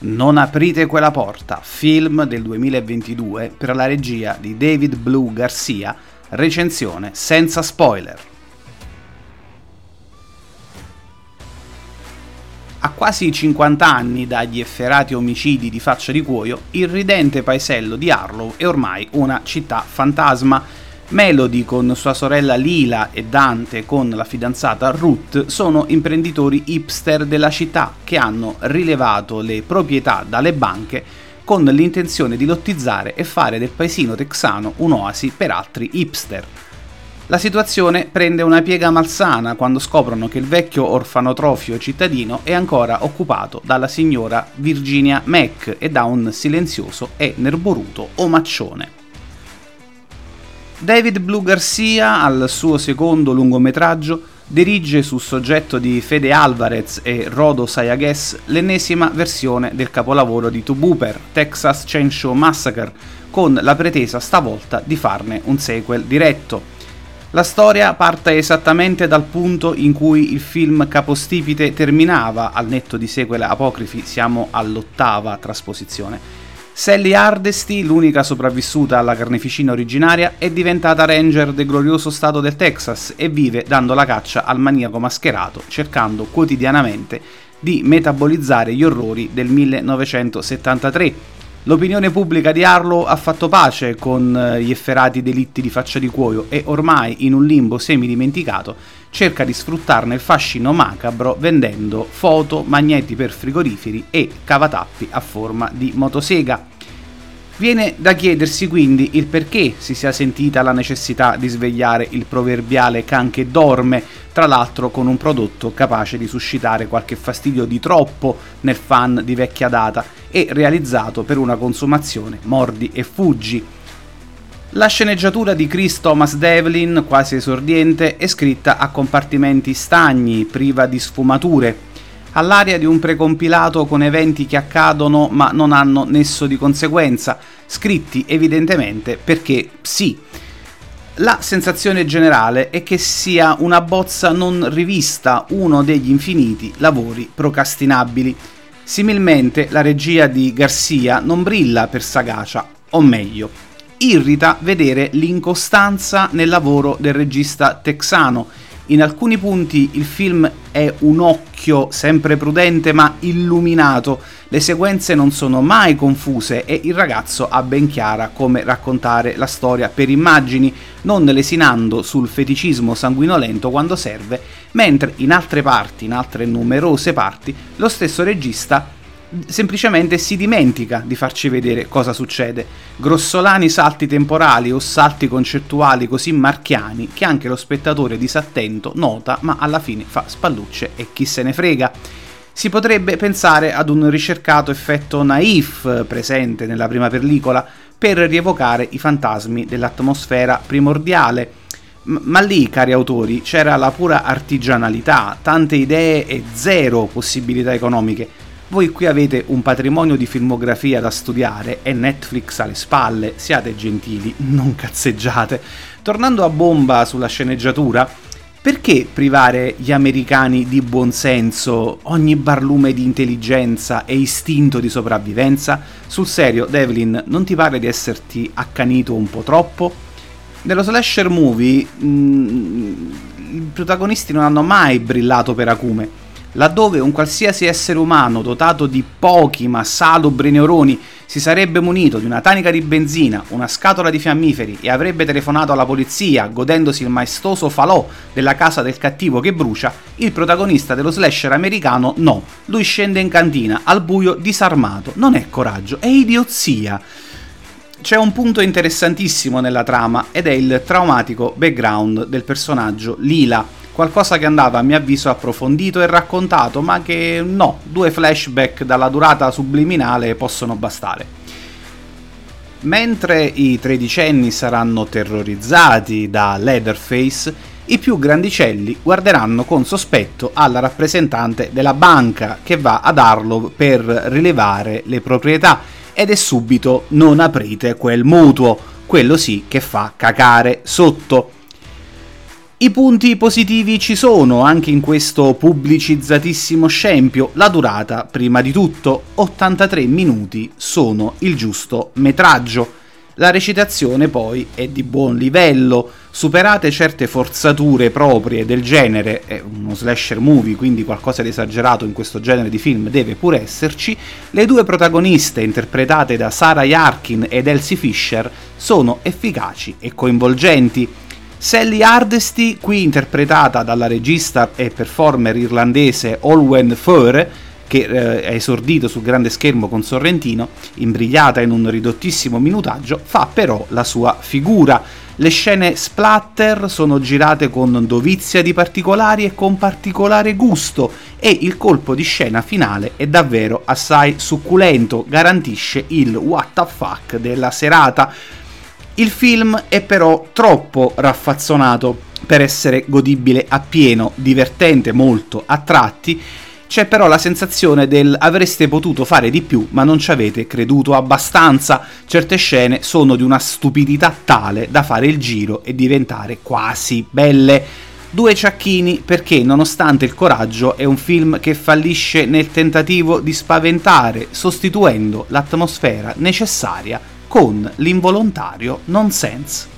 Non aprite quella porta, film del 2022 per la regia di David Blue Garcia, recensione senza spoiler. A quasi 50 anni dagli efferati omicidi di faccia di cuoio, il ridente paesello di Harlow è ormai una città fantasma. Melody con sua sorella Lila e Dante con la fidanzata Ruth sono imprenditori hipster della città che hanno rilevato le proprietà dalle banche con l'intenzione di lottizzare e fare del paesino texano un'oasi per altri hipster. La situazione prende una piega malsana quando scoprono che il vecchio orfanotrofio cittadino è ancora occupato dalla signora Virginia Mac e da un silenzioso e nerboruto omaccione. David Blue Garcia, al suo secondo lungometraggio, dirige su soggetto di Fede Alvarez e Rodo Sayagues l'ennesima versione del capolavoro di Tubuper, Texas Chainsaw Massacre, con la pretesa stavolta di farne un sequel diretto. La storia parte esattamente dal punto in cui il film capostipite terminava, al netto di sequel apocrifi siamo all'ottava trasposizione. Sally Hardesty, l'unica sopravvissuta alla carneficina originaria, è diventata ranger del glorioso stato del Texas e vive dando la caccia al maniaco mascherato, cercando quotidianamente di metabolizzare gli orrori del 1973 L'opinione pubblica di Arlo ha fatto pace con eh, gli efferati delitti di faccia di cuoio e ormai in un limbo semi-dimenticato cerca di sfruttarne il fascino macabro vendendo foto, magneti per frigoriferi e cavatappi a forma di motosega. Viene da chiedersi quindi il perché si sia sentita la necessità di svegliare il proverbiale can che dorme, tra l'altro con un prodotto capace di suscitare qualche fastidio di troppo nel fan di vecchia data e realizzato per una consumazione mordi e fuggi. La sceneggiatura di Chris Thomas Devlin, quasi esordiente, è scritta a compartimenti stagni, priva di sfumature, all'aria di un precompilato con eventi che accadono ma non hanno nesso di conseguenza, scritti evidentemente perché sì. La sensazione generale è che sia una bozza non rivista, uno degli infiniti lavori procrastinabili Similmente la regia di Garcia non brilla per sagacia, o meglio, irrita vedere l'incostanza nel lavoro del regista texano. In alcuni punti il film è un occhio sempre prudente ma illuminato, le sequenze non sono mai confuse e il ragazzo ha ben chiara come raccontare la storia per immagini, non lesinando sul feticismo sanguinolento quando serve, mentre in altre parti, in altre numerose parti, lo stesso regista semplicemente si dimentica di farci vedere cosa succede. Grossolani salti temporali o salti concettuali così marchiani che anche lo spettatore disattento nota ma alla fine fa spallucce e chi se ne frega. Si potrebbe pensare ad un ricercato effetto naif presente nella prima pellicola per rievocare i fantasmi dell'atmosfera primordiale. ma lì, cari autori, c'era la pura artigianalità, tante idee e zero possibilità economiche voi qui avete un patrimonio di filmografia da studiare e Netflix alle spalle, siate gentili, non cazzeggiate. Tornando a bomba sulla sceneggiatura, perché privare gli americani di buonsenso, ogni barlume di intelligenza e istinto di sopravvivenza? Sul serio, Devlin, non ti pare di esserti accanito un po' troppo? Nello slasher movie mh, mm, i protagonisti non hanno mai brillato per acume laddove un qualsiasi essere umano dotato di pochi ma salubri neuroni si sarebbe munito di una tanica di benzina, una scatola di fiammiferi e avrebbe telefonato alla polizia godendosi il maestoso falò della casa del cattivo che brucia, il protagonista dello slasher americano no, lui scende in cantina al buio disarmato, non è coraggio, è idiozia. C'è un punto interessantissimo nella trama ed è il traumatico background del personaggio Lila, qualcosa che andava a mio avviso approfondito e raccontato, ma che no, due flashback dalla durata subliminale possono bastare. Mentre i tredicenni saranno terrorizzati da Leatherface, i più grandicelli guarderanno con sospetto alla rappresentante della banca che va ad Arlow per rilevare le proprietà ed è subito non aprite quel mutuo, quello sì che fa cacare sotto. I punti positivi ci sono anche in questo pubblicizzatissimo scempio. La durata, prima di tutto, 83 minuti sono il giusto metraggio. La recitazione poi è di buon livello, superate certe forzature proprie del genere, è uno slasher movie, quindi qualcosa di esagerato in questo genere di film deve pure esserci, le due protagoniste interpretate da Sarah Yarkin ed Elsie Fisher sono efficaci e coinvolgenti Sally Hardesty, qui interpretata dalla regista e performer irlandese Olwen Fur, che eh, è esordito sul grande schermo con Sorrentino, imbrigliata in un ridottissimo minutaggio, fa però la sua figura. Le scene splatter sono girate con dovizia di particolari e con particolare gusto e il colpo di scena finale è davvero assai succulento, garantisce il what the fuck della serata. Il film è però troppo raffazzonato per essere godibile appieno, divertente molto a tratti. C'è però la sensazione del avreste potuto fare di più, ma non ci avete creduto abbastanza. Certe scene sono di una stupidità tale da fare il giro e diventare quasi belle. Due ciacchini perché, nonostante il coraggio, è un film che fallisce nel tentativo di spaventare, sostituendo l'atmosfera necessaria con l'involontario nonsense.